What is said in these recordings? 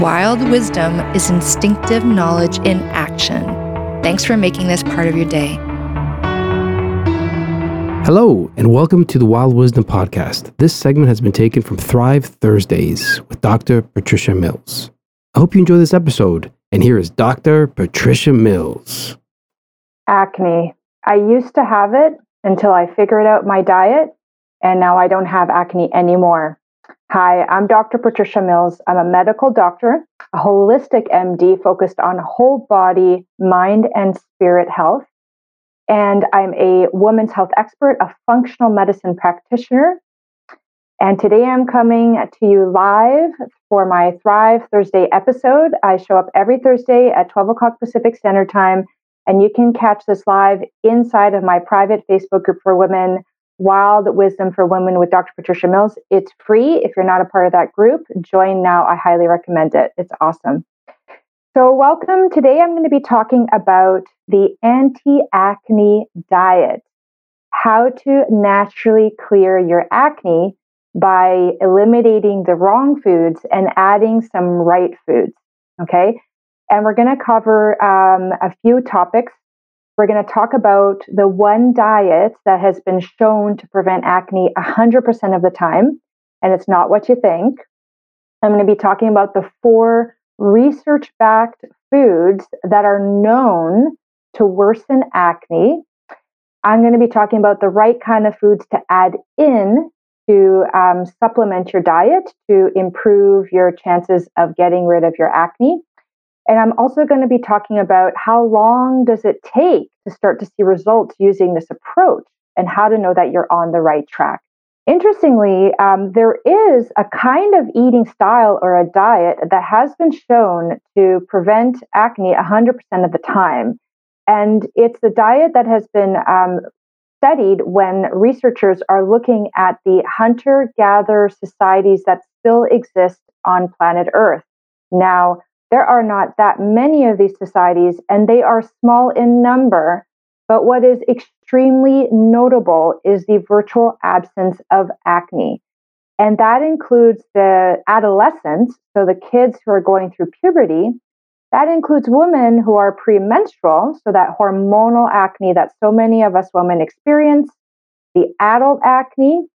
Wild wisdom is instinctive knowledge in action. Thanks for making this part of your day. Hello, and welcome to the Wild Wisdom Podcast. This segment has been taken from Thrive Thursdays with Dr. Patricia Mills. I hope you enjoy this episode, and here is Dr. Patricia Mills. Acne. I used to have it until I figured out my diet, and now I don't have acne anymore. Hi, I'm Dr. Patricia Mills. I'm a medical doctor, a holistic MD focused on whole body, mind, and spirit health. And I'm a women's health expert, a functional medicine practitioner. And today I'm coming to you live for my Thrive Thursday episode. I show up every Thursday at 12 o'clock Pacific Standard Time. And you can catch this live inside of my private Facebook group for women, Wild Wisdom for Women with Dr. Patricia Mills. It's free. If you're not a part of that group, join now. I highly recommend it. It's awesome. So, welcome. Today I'm going to be talking about the anti acne diet, how to naturally clear your acne by eliminating the wrong foods and adding some right foods. Okay. And we're going to cover um, a few topics. We're going to talk about the one diet that has been shown to prevent acne 100% of the time, and it's not what you think. I'm going to be talking about the four research backed foods that are known to worsen acne. I'm going to be talking about the right kind of foods to add in to um, supplement your diet to improve your chances of getting rid of your acne. And I'm also going to be talking about how long does it take to start to see results using this approach and how to know that you're on the right track. Interestingly, um, there is a kind of eating style or a diet that has been shown to prevent acne 100% of the time. And it's the diet that has been um, studied when researchers are looking at the hunter gatherer societies that still exist on planet Earth. Now, there are not that many of these societies, and they are small in number. But what is extremely notable is the virtual absence of acne. And that includes the adolescents, so the kids who are going through puberty. That includes women who are premenstrual, so that hormonal acne that so many of us women experience, the adult acne.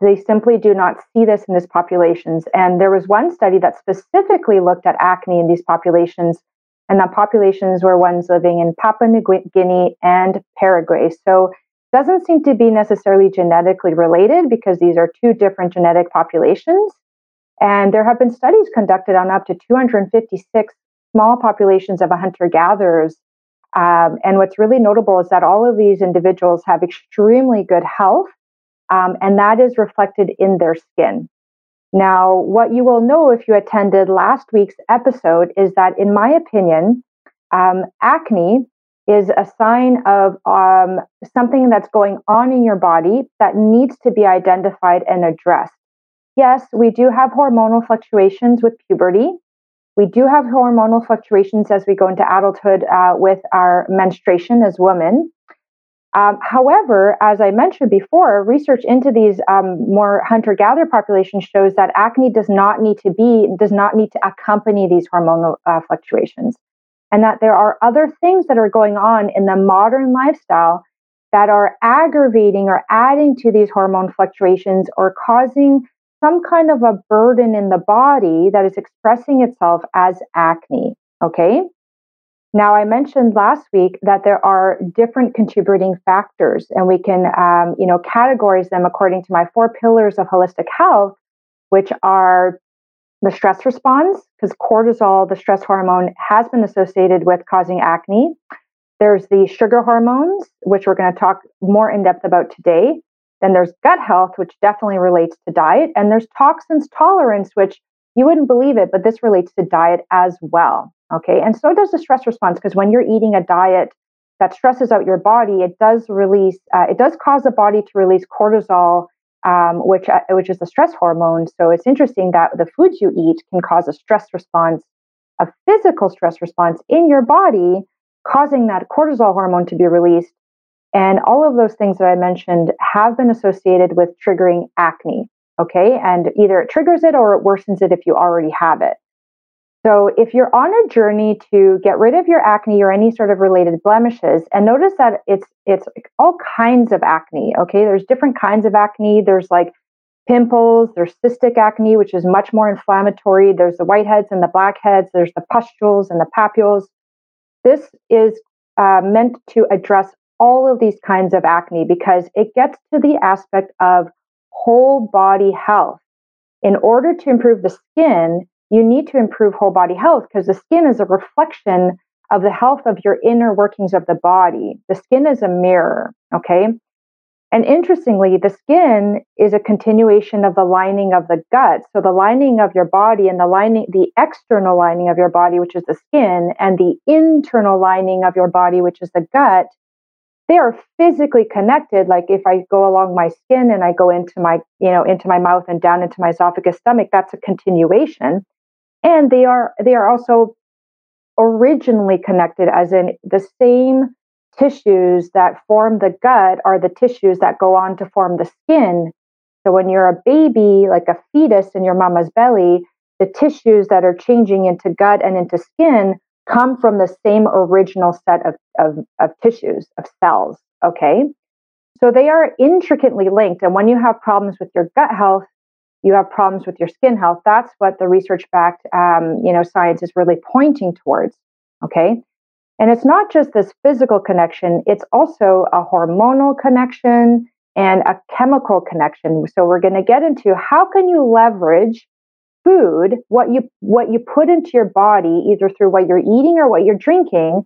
They simply do not see this in these populations. And there was one study that specifically looked at acne in these populations and the populations were ones living in Papua New Guinea and Paraguay. So doesn't seem to be necessarily genetically related because these are two different genetic populations. And there have been studies conducted on up to 256 small populations of hunter gatherers. Um, and what's really notable is that all of these individuals have extremely good health, um, and that is reflected in their skin. Now, what you will know if you attended last week's episode is that, in my opinion, um, acne is a sign of um, something that's going on in your body that needs to be identified and addressed. Yes, we do have hormonal fluctuations with puberty. We do have hormonal fluctuations as we go into adulthood uh, with our menstruation as women. Um, however, as I mentioned before, research into these um, more hunter-gatherer populations shows that acne does not need to be does not need to accompany these hormonal uh, fluctuations, and that there are other things that are going on in the modern lifestyle that are aggravating or adding to these hormone fluctuations or causing some kind of a burden in the body that is expressing itself as acne. Okay. Now, I mentioned last week that there are different contributing factors, and we can, um, you know, categorize them according to my four pillars of holistic health, which are the stress response, because cortisol, the stress hormone, has been associated with causing acne. There's the sugar hormones, which we're going to talk more in depth about today. Then there's gut health, which definitely relates to diet. And there's toxins tolerance, which You wouldn't believe it, but this relates to diet as well. Okay. And so does the stress response because when you're eating a diet that stresses out your body, it does release, uh, it does cause the body to release cortisol, um, which, uh, which is the stress hormone. So it's interesting that the foods you eat can cause a stress response, a physical stress response in your body, causing that cortisol hormone to be released. And all of those things that I mentioned have been associated with triggering acne. Okay. And either it triggers it or it worsens it if you already have it. So, if you're on a journey to get rid of your acne or any sort of related blemishes, and notice that it's it's all kinds of acne. Okay, there's different kinds of acne. There's like pimples. There's cystic acne, which is much more inflammatory. There's the whiteheads and the blackheads. There's the pustules and the papules. This is uh, meant to address all of these kinds of acne because it gets to the aspect of whole body health. In order to improve the skin, you need to improve whole body health because the skin is a reflection of the health of your inner workings of the body. The skin is a mirror, okay? And interestingly, the skin is a continuation of the lining of the gut. So the lining of your body and the lining, the external lining of your body, which is the skin, and the internal lining of your body, which is the gut, they are physically connected. Like if I go along my skin and I go into my, you know, into my mouth and down into my esophagus, stomach, that's a continuation and they are they are also originally connected as in the same tissues that form the gut are the tissues that go on to form the skin so when you're a baby like a fetus in your mama's belly the tissues that are changing into gut and into skin come from the same original set of, of, of tissues of cells okay so they are intricately linked and when you have problems with your gut health you have problems with your skin health. That's what the research-backed, um, you know, science is really pointing towards. Okay, and it's not just this physical connection; it's also a hormonal connection and a chemical connection. So we're going to get into how can you leverage food, what you what you put into your body, either through what you're eating or what you're drinking,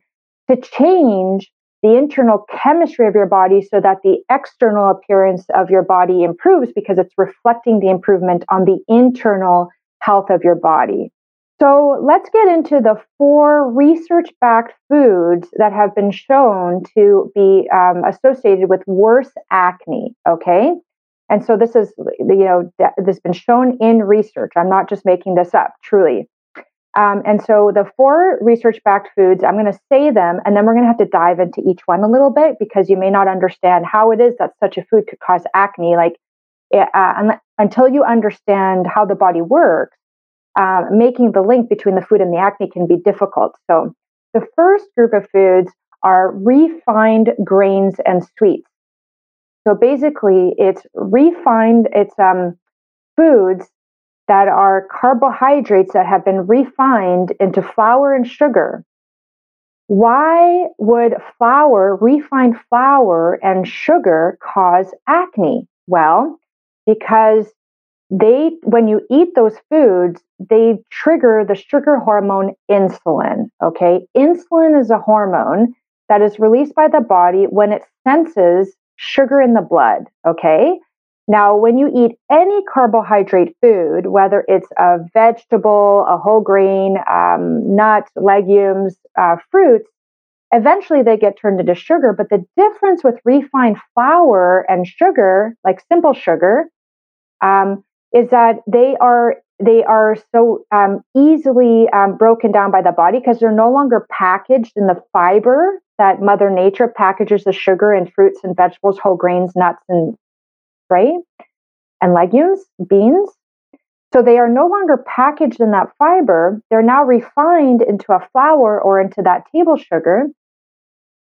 to change the internal chemistry of your body so that the external appearance of your body improves because it's reflecting the improvement on the internal health of your body. So let's get into the four research backed foods that have been shown to be um, associated with worse acne. Okay. And so this is, you know, this has been shown in research. I'm not just making this up, truly. Um, and so the four research backed foods, I'm going to say them and then we're going to have to dive into each one a little bit because you may not understand how it is that such a food could cause acne. Like eh, uh, until you understand how the body works, uh, making the link between the food and the acne can be difficult. So the first group of foods are refined grains and sweets. So basically, it's refined, it's um, foods that are carbohydrates that have been refined into flour and sugar. Why would flour, refined flour and sugar cause acne? Well, because they when you eat those foods, they trigger the sugar hormone insulin, okay? Insulin is a hormone that is released by the body when it senses sugar in the blood, okay? Now, when you eat any carbohydrate food, whether it's a vegetable, a whole grain, um, nuts, legumes, uh, fruits, eventually they get turned into sugar. But the difference with refined flour and sugar, like simple sugar, um, is that they are they are so um, easily um, broken down by the body because they're no longer packaged in the fiber that Mother Nature packages the sugar in fruits and vegetables, whole grains, nuts, and right? And legumes, beans. So they are no longer packaged in that fiber. They're now refined into a flour or into that table sugar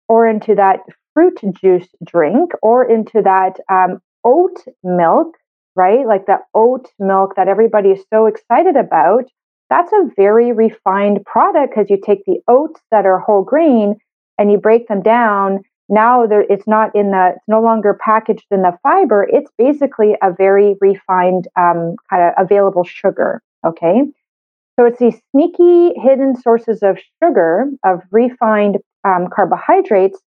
or into that fruit juice drink or into that um, oat milk, right? Like the oat milk that everybody is so excited about. That's a very refined product because you take the oats that are whole grain and you break them down now there, it's not in the it's no longer packaged in the fiber it's basically a very refined um, kind of available sugar okay so it's these sneaky hidden sources of sugar of refined um, carbohydrates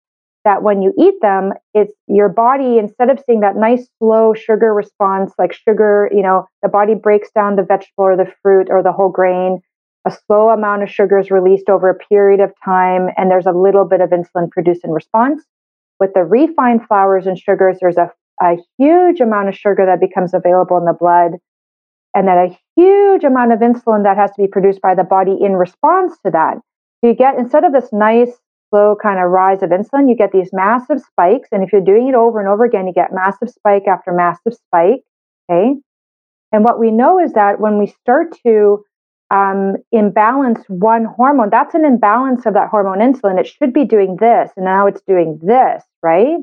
that when you eat them, it's your body, instead of seeing that nice slow sugar response, like sugar, you know, the body breaks down the vegetable or the fruit or the whole grain. A slow amount of sugar is released over a period of time, and there's a little bit of insulin produced in response. With the refined flours and sugars, there's a, a huge amount of sugar that becomes available in the blood, and then a huge amount of insulin that has to be produced by the body in response to that. So you get, instead of this nice slow kind of rise of insulin, you get these massive spikes. And if you're doing it over and over again, you get massive spike after massive spike. Okay. And what we know is that when we start to um, imbalance one hormone, that's an imbalance of that hormone insulin. It should be doing this, and now it's doing this, right?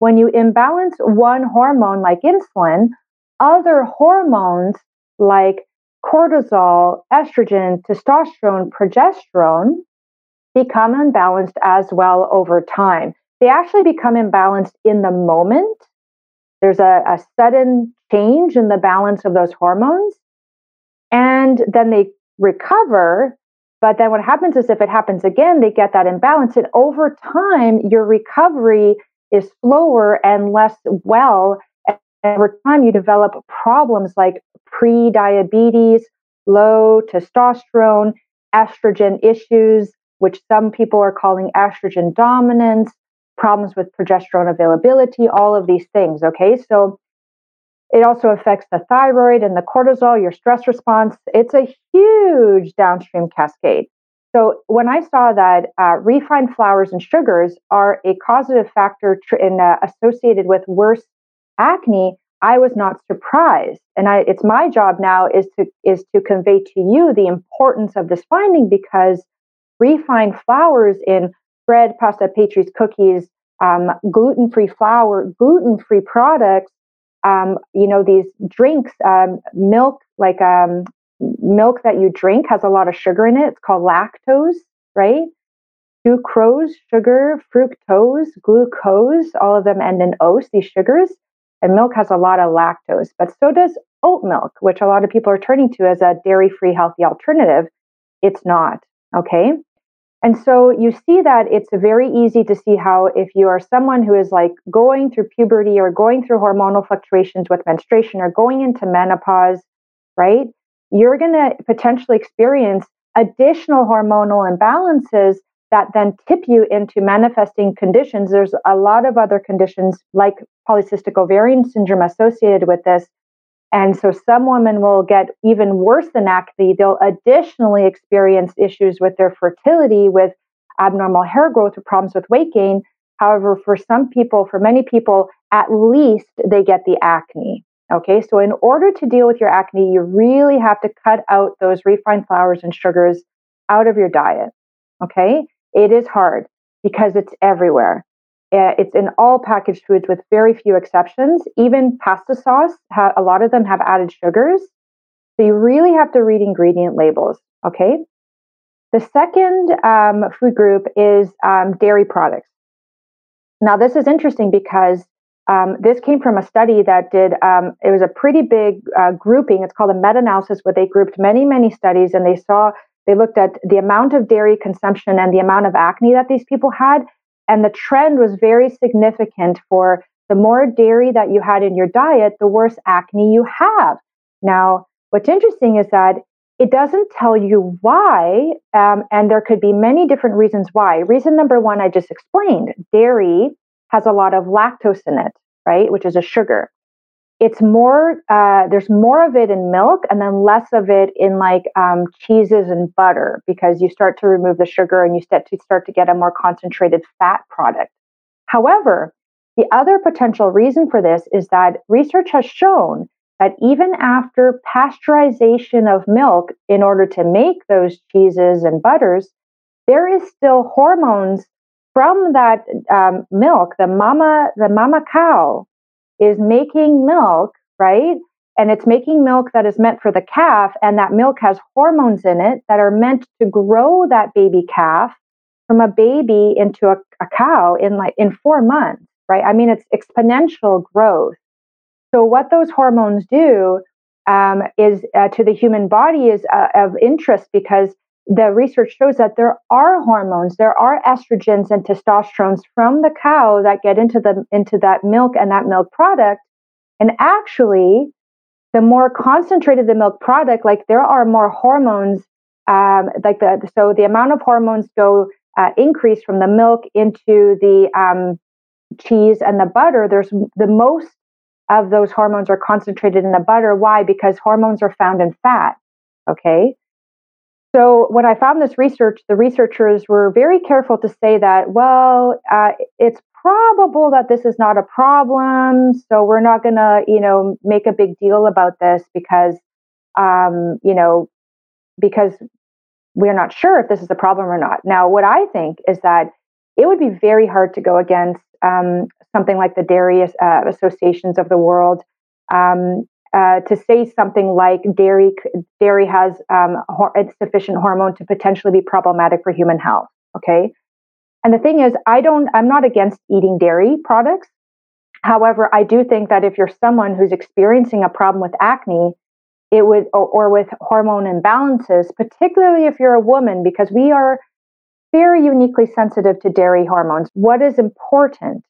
When you imbalance one hormone like insulin, other hormones like cortisol, estrogen, testosterone, progesterone become unbalanced as well over time. They actually become imbalanced in the moment. There's a, a sudden change in the balance of those hormones, and then they recover. But then what happens is if it happens again, they get that imbalance. And over time, your recovery is slower and less well. And over time, you develop problems like pre diabetes, low testosterone, estrogen issues, which some people are calling estrogen dominance, problems with progesterone availability, all of these things. Okay, so it also affects the thyroid and the cortisol, your stress response. It's a huge downstream cascade. So when I saw that uh, refined flours and sugars are a causative factor tr- in, uh, associated with worse acne, I was not surprised. And I, it's my job now is to is to convey to you the importance of this finding because refined flours in bread, pasta, pastries, cookies, um, gluten-free flour, gluten-free products. Um, you know these drinks, um, milk like um, milk that you drink has a lot of sugar in it. It's called lactose, right? Sucrose, sugar, fructose, glucose, all of them end in ose, these sugars. And milk has a lot of lactose, but so does oat milk, which a lot of people are turning to as a dairy free healthy alternative. It's not. Okay. And so you see that it's very easy to see how, if you are someone who is like going through puberty or going through hormonal fluctuations with menstruation or going into menopause, right? You're going to potentially experience additional hormonal imbalances that then tip you into manifesting conditions. There's a lot of other conditions like polycystic ovarian syndrome associated with this and so some women will get even worse than acne. They'll additionally experience issues with their fertility, with abnormal hair growth, or problems with weight gain. However, for some people, for many people, at least they get the acne. Okay, so in order to deal with your acne, you really have to cut out those refined flours and sugars out of your diet. Okay, it is hard because it's everywhere. Uh, it's in all packaged foods with very few exceptions. Even pasta sauce, ha- a lot of them have added sugars. So you really have to read ingredient labels. Okay. The second um, food group is um, dairy products. Now, this is interesting because um, this came from a study that did, um, it was a pretty big uh, grouping. It's called a meta analysis where they grouped many, many studies and they saw, they looked at the amount of dairy consumption and the amount of acne that these people had. And the trend was very significant for the more dairy that you had in your diet, the worse acne you have. Now, what's interesting is that it doesn't tell you why, um, and there could be many different reasons why. Reason number one, I just explained dairy has a lot of lactose in it, right, which is a sugar it's more uh, there's more of it in milk and then less of it in like um, cheeses and butter because you start to remove the sugar and you start to start to get a more concentrated fat product. However the other potential reason for this is that research has shown that even after pasteurization of milk in order to make those cheeses and butters there is still hormones from that um, milk the mama the mama cow is making milk, right? And it's making milk that is meant for the calf, and that milk has hormones in it that are meant to grow that baby calf from a baby into a, a cow in like in four months, right? I mean, it's exponential growth. So what those hormones do um, is uh, to the human body is uh, of interest because the research shows that there are hormones, there are estrogens and testosterones from the cow that get into the into that milk and that milk product. And actually, the more concentrated the milk product, like there are more hormones, um, like the so the amount of hormones go uh, increase from the milk into the um, cheese and the butter. There's the most of those hormones are concentrated in the butter. Why? Because hormones are found in fat. Okay. So when I found this research, the researchers were very careful to say that, well, uh, it's probable that this is not a problem, so we're not going to, you know, make a big deal about this because, um, you know, because we're not sure if this is a problem or not. Now, what I think is that it would be very hard to go against um, something like the dairy uh, associations of the world um, uh, to say something like dairy dairy has um, sufficient hormone to potentially be problematic for human health. Okay, and the thing is, I don't. I'm not against eating dairy products. However, I do think that if you're someone who's experiencing a problem with acne, it would or, or with hormone imbalances, particularly if you're a woman, because we are very uniquely sensitive to dairy hormones. What is important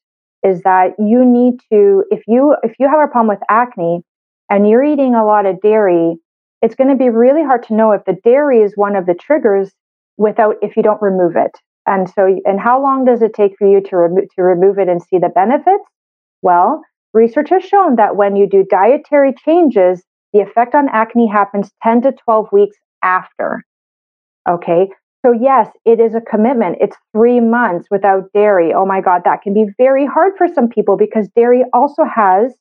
is that you need to if you if you have a problem with acne and you're eating a lot of dairy, it's going to be really hard to know if the dairy is one of the triggers without if you don't remove it. And so, and how long does it take for you to remove to remove it and see the benefits? Well, research has shown that when you do dietary changes, the effect on acne happens 10 to 12 weeks after. Okay. So, yes, it is a commitment. It's three months without dairy. Oh my God, that can be very hard for some people because dairy also has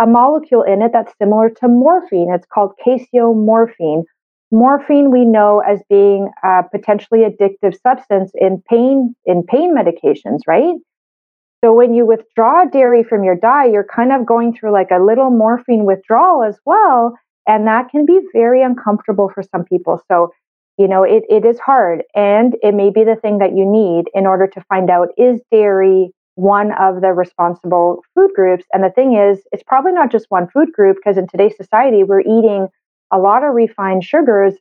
a molecule in it that's similar to morphine. It's called caseomorphine. Morphine we know as being a potentially addictive substance in pain in pain medications, right? So when you withdraw dairy from your diet, you're kind of going through like a little morphine withdrawal as well, and that can be very uncomfortable for some people. So you know it, it is hard and it may be the thing that you need in order to find out is dairy one of the responsible food groups. And the thing is, it's probably not just one food group because in today's society, we're eating a lot of refined sugars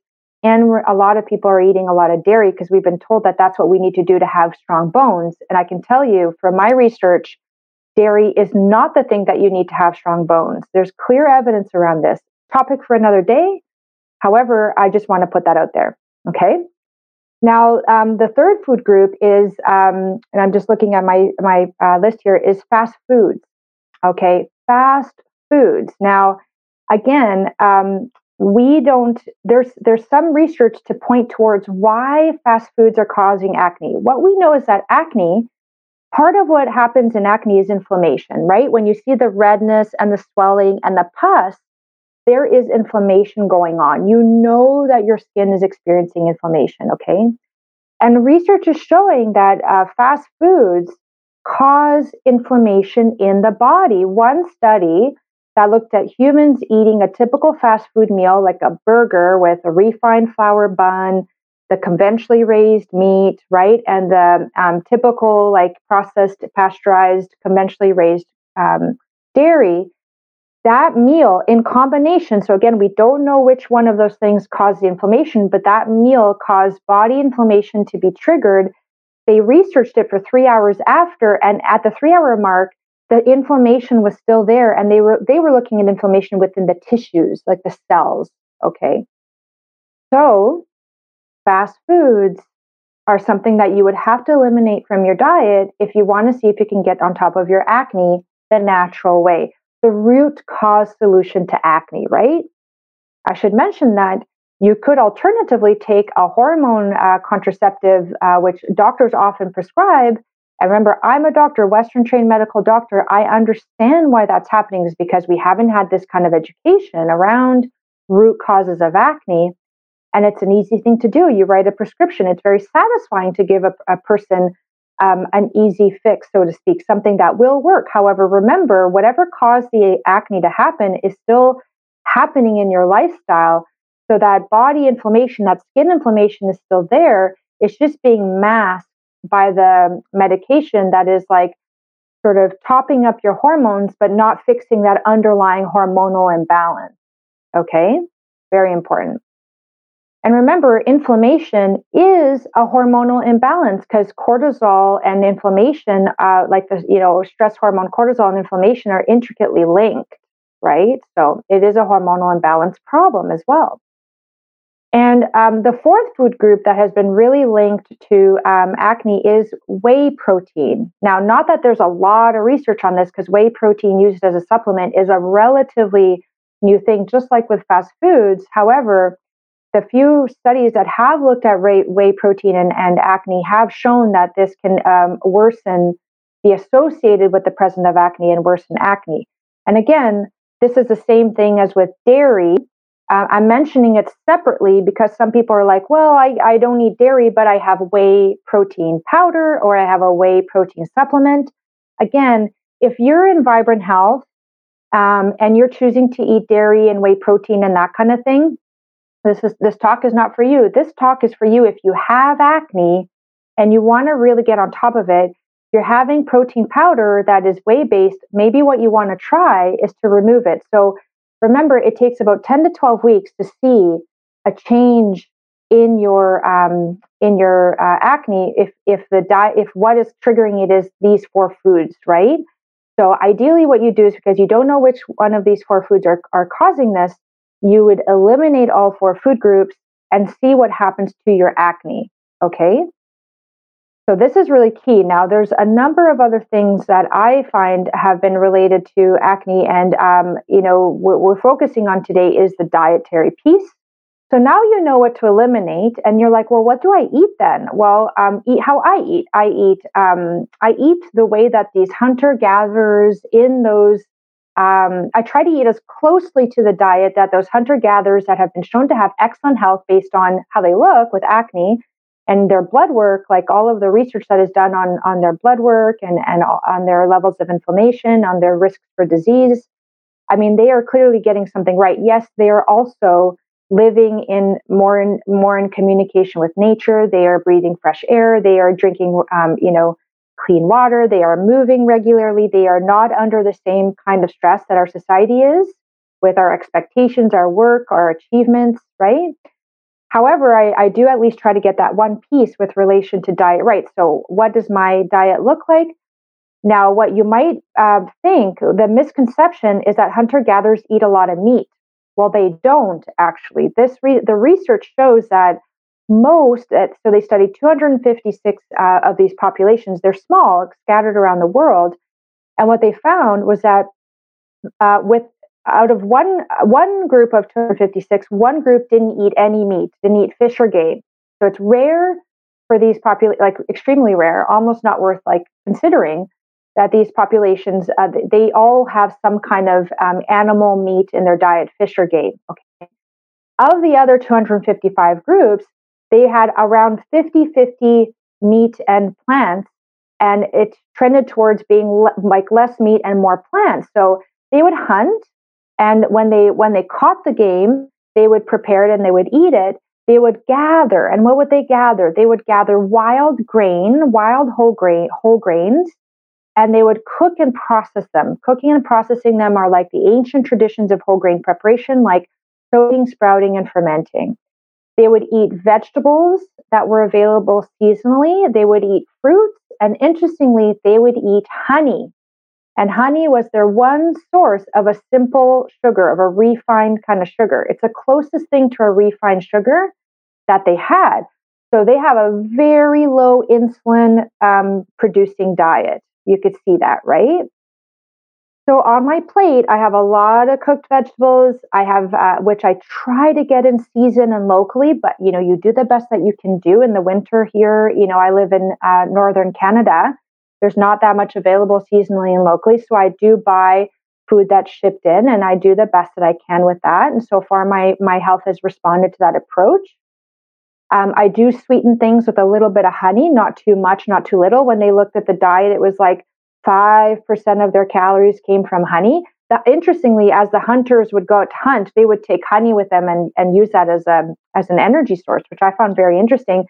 and a lot of people are eating a lot of dairy because we've been told that that's what we need to do to have strong bones. And I can tell you from my research, dairy is not the thing that you need to have strong bones. There's clear evidence around this. Topic for another day. However, I just want to put that out there. Okay. Now, um, the third food group is, um, and I'm just looking at my my uh, list here, is fast foods. Okay, fast foods. Now, again, um, we don't. There's there's some research to point towards why fast foods are causing acne. What we know is that acne. Part of what happens in acne is inflammation, right? When you see the redness and the swelling and the pus, there is inflammation going on. You know that your skin is experiencing inflammation, okay? And research is showing that uh, fast foods cause inflammation in the body. One study that looked at humans eating a typical fast food meal, like a burger with a refined flour bun, the conventionally raised meat, right? And the um, typical, like processed, pasteurized, conventionally raised um, dairy that meal in combination so again we don't know which one of those things caused the inflammation but that meal caused body inflammation to be triggered. They researched it for three hours after and at the three hour mark the inflammation was still there and they were they were looking at inflammation within the tissues like the cells okay? So fast foods are something that you would have to eliminate from your diet if you want to see if you can get on top of your acne the natural way the root cause solution to acne, right? I should mention that you could alternatively take a hormone uh, contraceptive, uh, which doctors often prescribe. And remember, I'm a doctor, Western trained medical doctor. I understand why that's happening is because we haven't had this kind of education around root causes of acne. And it's an easy thing to do. You write a prescription. It's very satisfying to give a, a person um, an easy fix, so to speak, something that will work. However, remember, whatever caused the acne to happen is still happening in your lifestyle. So that body inflammation, that skin inflammation is still there. It's just being masked by the medication that is like sort of topping up your hormones, but not fixing that underlying hormonal imbalance. Okay, very important. And remember, inflammation is a hormonal imbalance because cortisol and inflammation, uh, like the you know stress hormone cortisol and inflammation, are intricately linked, right? So it is a hormonal imbalance problem as well. And um, the fourth food group that has been really linked to um, acne is whey protein. Now, not that there's a lot of research on this, because whey protein used as a supplement is a relatively new thing, just like with fast foods. However, the few studies that have looked at whey protein and, and acne have shown that this can um, worsen, be associated with the presence of acne and worsen acne. And again, this is the same thing as with dairy. Uh, I'm mentioning it separately because some people are like, well, I, I don't eat dairy, but I have whey protein powder or I have a whey protein supplement. Again, if you're in vibrant health um, and you're choosing to eat dairy and whey protein and that kind of thing, this is this talk is not for you. This talk is for you if you have acne and you want to really get on top of it. You're having protein powder that is whey based. Maybe what you want to try is to remove it. So remember, it takes about 10 to 12 weeks to see a change in your um, in your uh, acne if if the diet if what is triggering it is these four foods, right? So ideally, what you do is because you don't know which one of these four foods are, are causing this, you would eliminate all four food groups and see what happens to your acne. Okay. So this is really key. Now, there's a number of other things that I find have been related to acne, and um, you know what we're focusing on today is the dietary piece. So now you know what to eliminate, and you're like, well, what do I eat then? Well, um, eat how I eat. I eat um, I eat the way that these hunter gatherers in those um, I try to eat as closely to the diet that those hunter gatherers that have been shown to have excellent health based on how they look with acne and their blood work, like all of the research that is done on, on their blood work and, and on their levels of inflammation, on their risks for disease. I mean, they are clearly getting something right. Yes, they are also living in more in more in communication with nature. They are breathing fresh air. They are drinking, um, you know, clean water, they are moving regularly, they are not under the same kind of stress that our society is with our expectations, our work, our achievements, right? However, I, I do at least try to get that one piece with relation to diet right. So, what does my diet look like? Now, what you might uh, think, the misconception is that hunter gatherers eat a lot of meat. Well, they don't actually. This re- the research shows that most, so they studied 256 uh, of these populations. They're small, scattered around the world. And what they found was that uh, with out of one one group of 256, one group didn't eat any meat, didn't eat fish or game. So it's rare for these populations, like extremely rare, almost not worth like considering that these populations uh, they all have some kind of um, animal meat in their diet, fish or game. Okay. Of the other 255 groups, they had around 50 50 meat and plants and it trended towards being le- like less meat and more plants. So they would hunt and when they when they caught the game they would prepare it and they would eat it. They would gather and what would they gather? They would gather wild grain wild whole grain whole grains and they would cook and process them. Cooking and processing them are like the ancient traditions of whole grain preparation like soaking sprouting and fermenting they would eat vegetables that were available seasonally. They would eat fruits. And interestingly, they would eat honey. And honey was their one source of a simple sugar, of a refined kind of sugar. It's the closest thing to a refined sugar that they had. So they have a very low insulin um, producing diet. You could see that, right? So on my plate, I have a lot of cooked vegetables. I have, uh, which I try to get in season and locally, but you know, you do the best that you can do in the winter here. You know, I live in uh, northern Canada. There's not that much available seasonally and locally, so I do buy food that's shipped in, and I do the best that I can with that. And so far, my my health has responded to that approach. Um, I do sweeten things with a little bit of honey, not too much, not too little. When they looked at the diet, it was like 5% of their calories came from honey. That, interestingly, as the hunters would go out to hunt, they would take honey with them and, and use that as, a, as an energy source, which I found very interesting,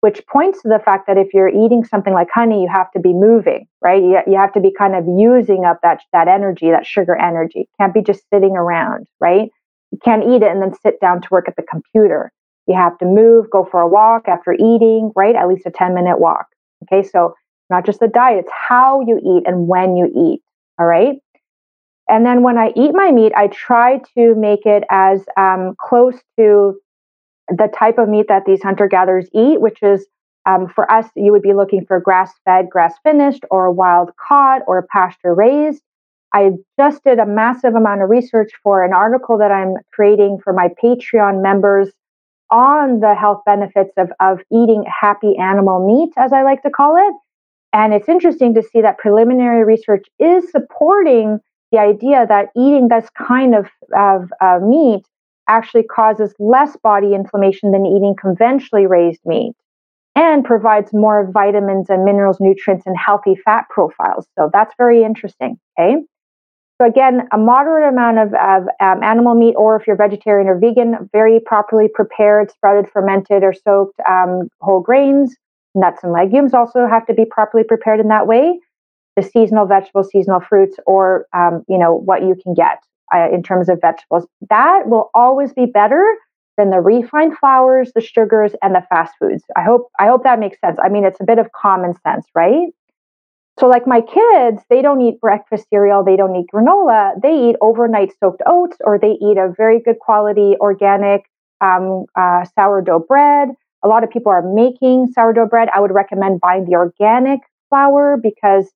which points to the fact that if you're eating something like honey, you have to be moving, right? You, you have to be kind of using up that, that energy, that sugar energy. can't be just sitting around, right? You can't eat it and then sit down to work at the computer. You have to move, go for a walk after eating, right? At least a 10 minute walk. Okay, so not just the diet, it's how you eat and when you eat. All right. And then when I eat my meat, I try to make it as um, close to the type of meat that these hunter gatherers eat, which is um, for us, you would be looking for grass fed, grass finished, or wild caught, or pasture raised. I just did a massive amount of research for an article that I'm creating for my Patreon members on the health benefits of, of eating happy animal meat, as I like to call it. And it's interesting to see that preliminary research is supporting the idea that eating this kind of, of uh, meat actually causes less body inflammation than eating conventionally raised meat and provides more vitamins and minerals, nutrients, and healthy fat profiles. So that's very interesting. Okay. So again, a moderate amount of, of um, animal meat, or if you're vegetarian or vegan, very properly prepared, sprouted, fermented, or soaked um, whole grains, nuts and legumes also have to be properly prepared in that way. The seasonal vegetables, seasonal fruits, or um, you know what you can get uh, in terms of vegetables, that will always be better than the refined flours, the sugars, and the fast foods. I hope I hope that makes sense. I mean, it's a bit of common sense, right? So, like my kids, they don't eat breakfast cereal, they don't eat granola, they eat overnight soaked oats, or they eat a very good quality organic um, uh, sourdough bread. A lot of people are making sourdough bread. I would recommend buying the organic flour because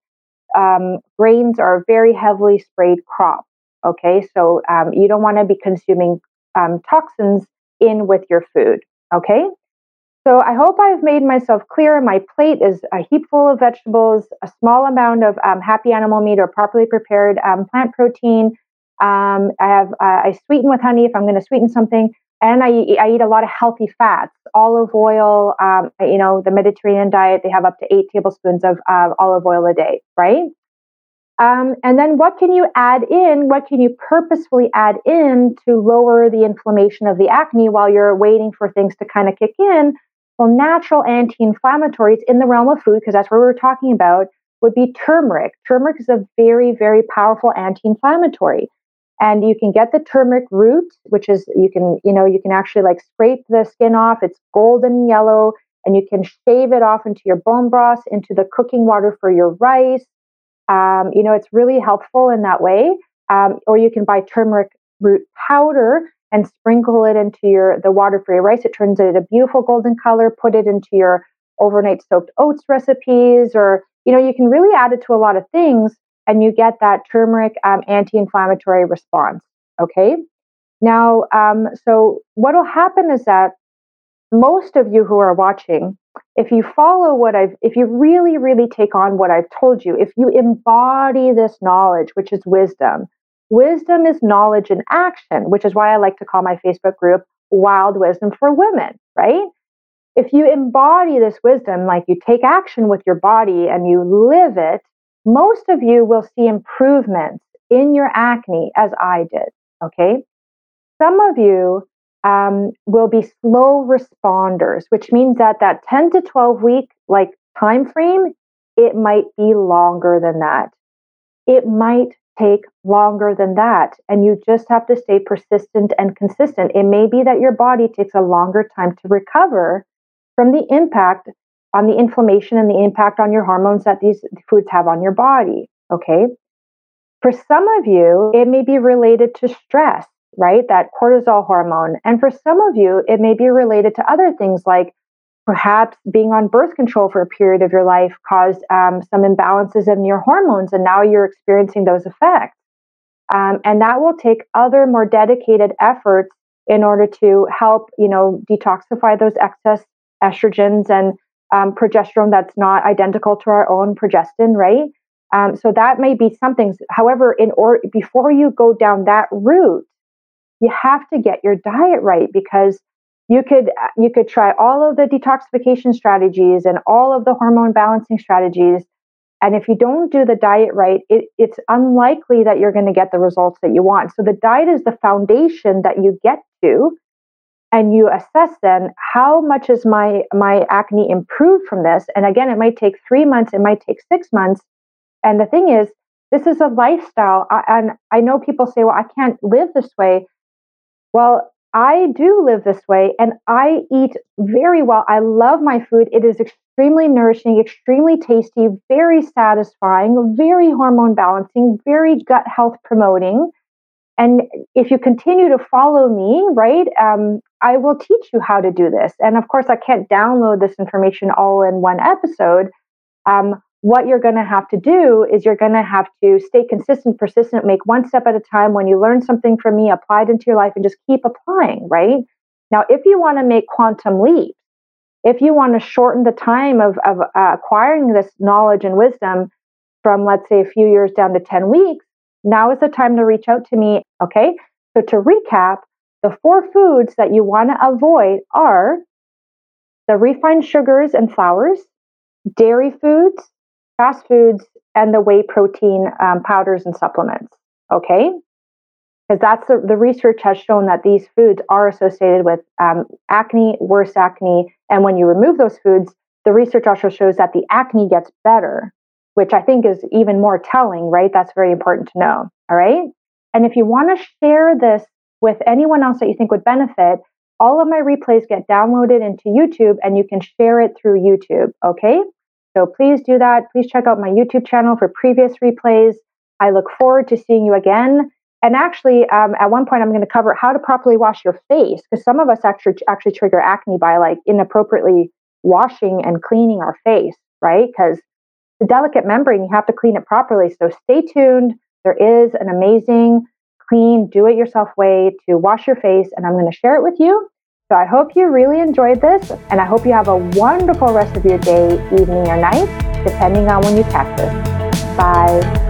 um, grains are very heavily sprayed crop. Okay, so um, you don't want to be consuming um, toxins in with your food. Okay, so I hope I've made myself clear. My plate is a heap full of vegetables, a small amount of um, happy animal meat or properly prepared um, plant protein. Um, I have uh, I sweeten with honey if I'm going to sweeten something, and I, I eat a lot of healthy fats, olive oil. Um, you know, the Mediterranean diet they have up to eight tablespoons of uh, olive oil a day, right? Um, and then what can you add in? What can you purposefully add in to lower the inflammation of the acne while you're waiting for things to kind of kick in? Well, natural anti inflammatories in the realm of food, because that's what we are talking about, would be turmeric. Turmeric is a very, very powerful anti inflammatory. And you can get the turmeric root, which is, you can, you know, you can actually like scrape the skin off. It's golden yellow, and you can shave it off into your bone broth, into the cooking water for your rice. Um, you know, it's really helpful in that way. Um, or you can buy turmeric root powder and sprinkle it into your the water for your rice. It turns it a beautiful golden color. Put it into your overnight soaked oats recipes, or you know, you can really add it to a lot of things, and you get that turmeric um, anti-inflammatory response. Okay. Now, um, so what will happen is that most of you who are watching, if you follow what I've, if you really, really take on what I've told you, if you embody this knowledge, which is wisdom, Wisdom is knowledge in action, which is why I like to call my Facebook group Wild Wisdom for Women, right? If you embody this wisdom, like you take action with your body and you live it, most of you will see improvements in your acne as I did, okay? Some of you um, will be slow responders, which means that that 10 to 12 week like time frame, it might be longer than that. It might take longer than that. And you just have to stay persistent and consistent. It may be that your body takes a longer time to recover from the impact on the inflammation and the impact on your hormones that these foods have on your body. Okay. For some of you, it may be related to stress, right? That cortisol hormone. And for some of you, it may be related to other things like Perhaps being on birth control for a period of your life caused um, some imbalances in your hormones, and now you're experiencing those effects. Um, and that will take other more dedicated efforts in order to help, you know, detoxify those excess estrogens and um, progesterone that's not identical to our own progestin, right? Um, so that may be something. However, in or before you go down that route, you have to get your diet right because you could you could try all of the detoxification strategies and all of the hormone balancing strategies and if you don't do the diet right it, it's unlikely that you're going to get the results that you want so the diet is the foundation that you get to and you assess then how much is my my acne improved from this and again it might take three months it might take six months and the thing is this is a lifestyle I, and i know people say well i can't live this way well I do live this way and I eat very well. I love my food. It is extremely nourishing, extremely tasty, very satisfying, very hormone balancing, very gut health promoting. And if you continue to follow me, right, um, I will teach you how to do this. And of course, I can't download this information all in one episode. Um, what you're going to have to do is you're going to have to stay consistent, persistent, make one step at a time. When you learn something from me, apply it into your life and just keep applying, right? Now, if you want to make quantum leaps, if you want to shorten the time of, of uh, acquiring this knowledge and wisdom from, let's say, a few years down to 10 weeks, now is the time to reach out to me. Okay. So, to recap, the four foods that you want to avoid are the refined sugars and flours, dairy foods, fast foods, and the whey protein um, powders and supplements. Okay. Because that's the, the research has shown that these foods are associated with um, acne, worse acne. And when you remove those foods, the research also shows that the acne gets better, which I think is even more telling, right? That's very important to know. All right. And if you want to share this with anyone else that you think would benefit, all of my replays get downloaded into YouTube and you can share it through YouTube. Okay. So please do that. Please check out my YouTube channel for previous replays. I look forward to seeing you again. And actually, um, at one point, I'm going to cover how to properly wash your face because some of us actually actually trigger acne by like inappropriately washing and cleaning our face, right? Because the delicate membrane, you have to clean it properly. So stay tuned. There is an amazing, clean, do-it-yourself way to wash your face, and I'm going to share it with you. So I hope you really enjoyed this, and I hope you have a wonderful rest of your day, evening, or night, depending on when you catch this. Bye.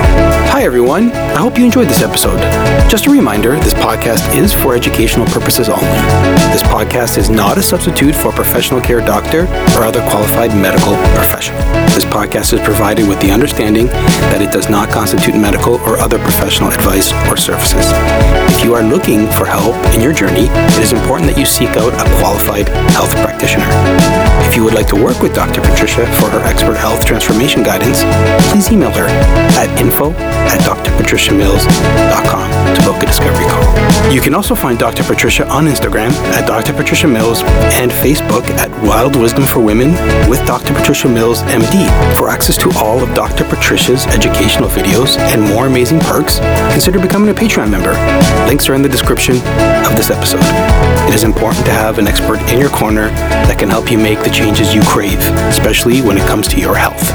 Hi, everyone. I hope you enjoyed this episode. Just a reminder this podcast is for educational purposes only. This podcast is not a substitute for a professional care doctor or other qualified medical professional. This podcast is provided with the understanding that it does not constitute medical or other professional advice or services. If you are looking for help in your journey, it is important that you seek out a qualified health practitioner. If you would like to work with Dr. Patricia for her expert health transformation guidance, please email her at info at drpatriciamills.com to book a discovery call. You can also find Dr. Patricia on Instagram at Dr. Patricia Mills and Facebook at Wild Wisdom for Women with Dr. Patricia Mills MD. For access to all of Dr. Patricia's educational videos and more amazing perks, consider becoming a Patreon member. Links are in the description of this episode. It is important to have an expert in your corner that can help you make the changes you crave, especially when it comes to your health.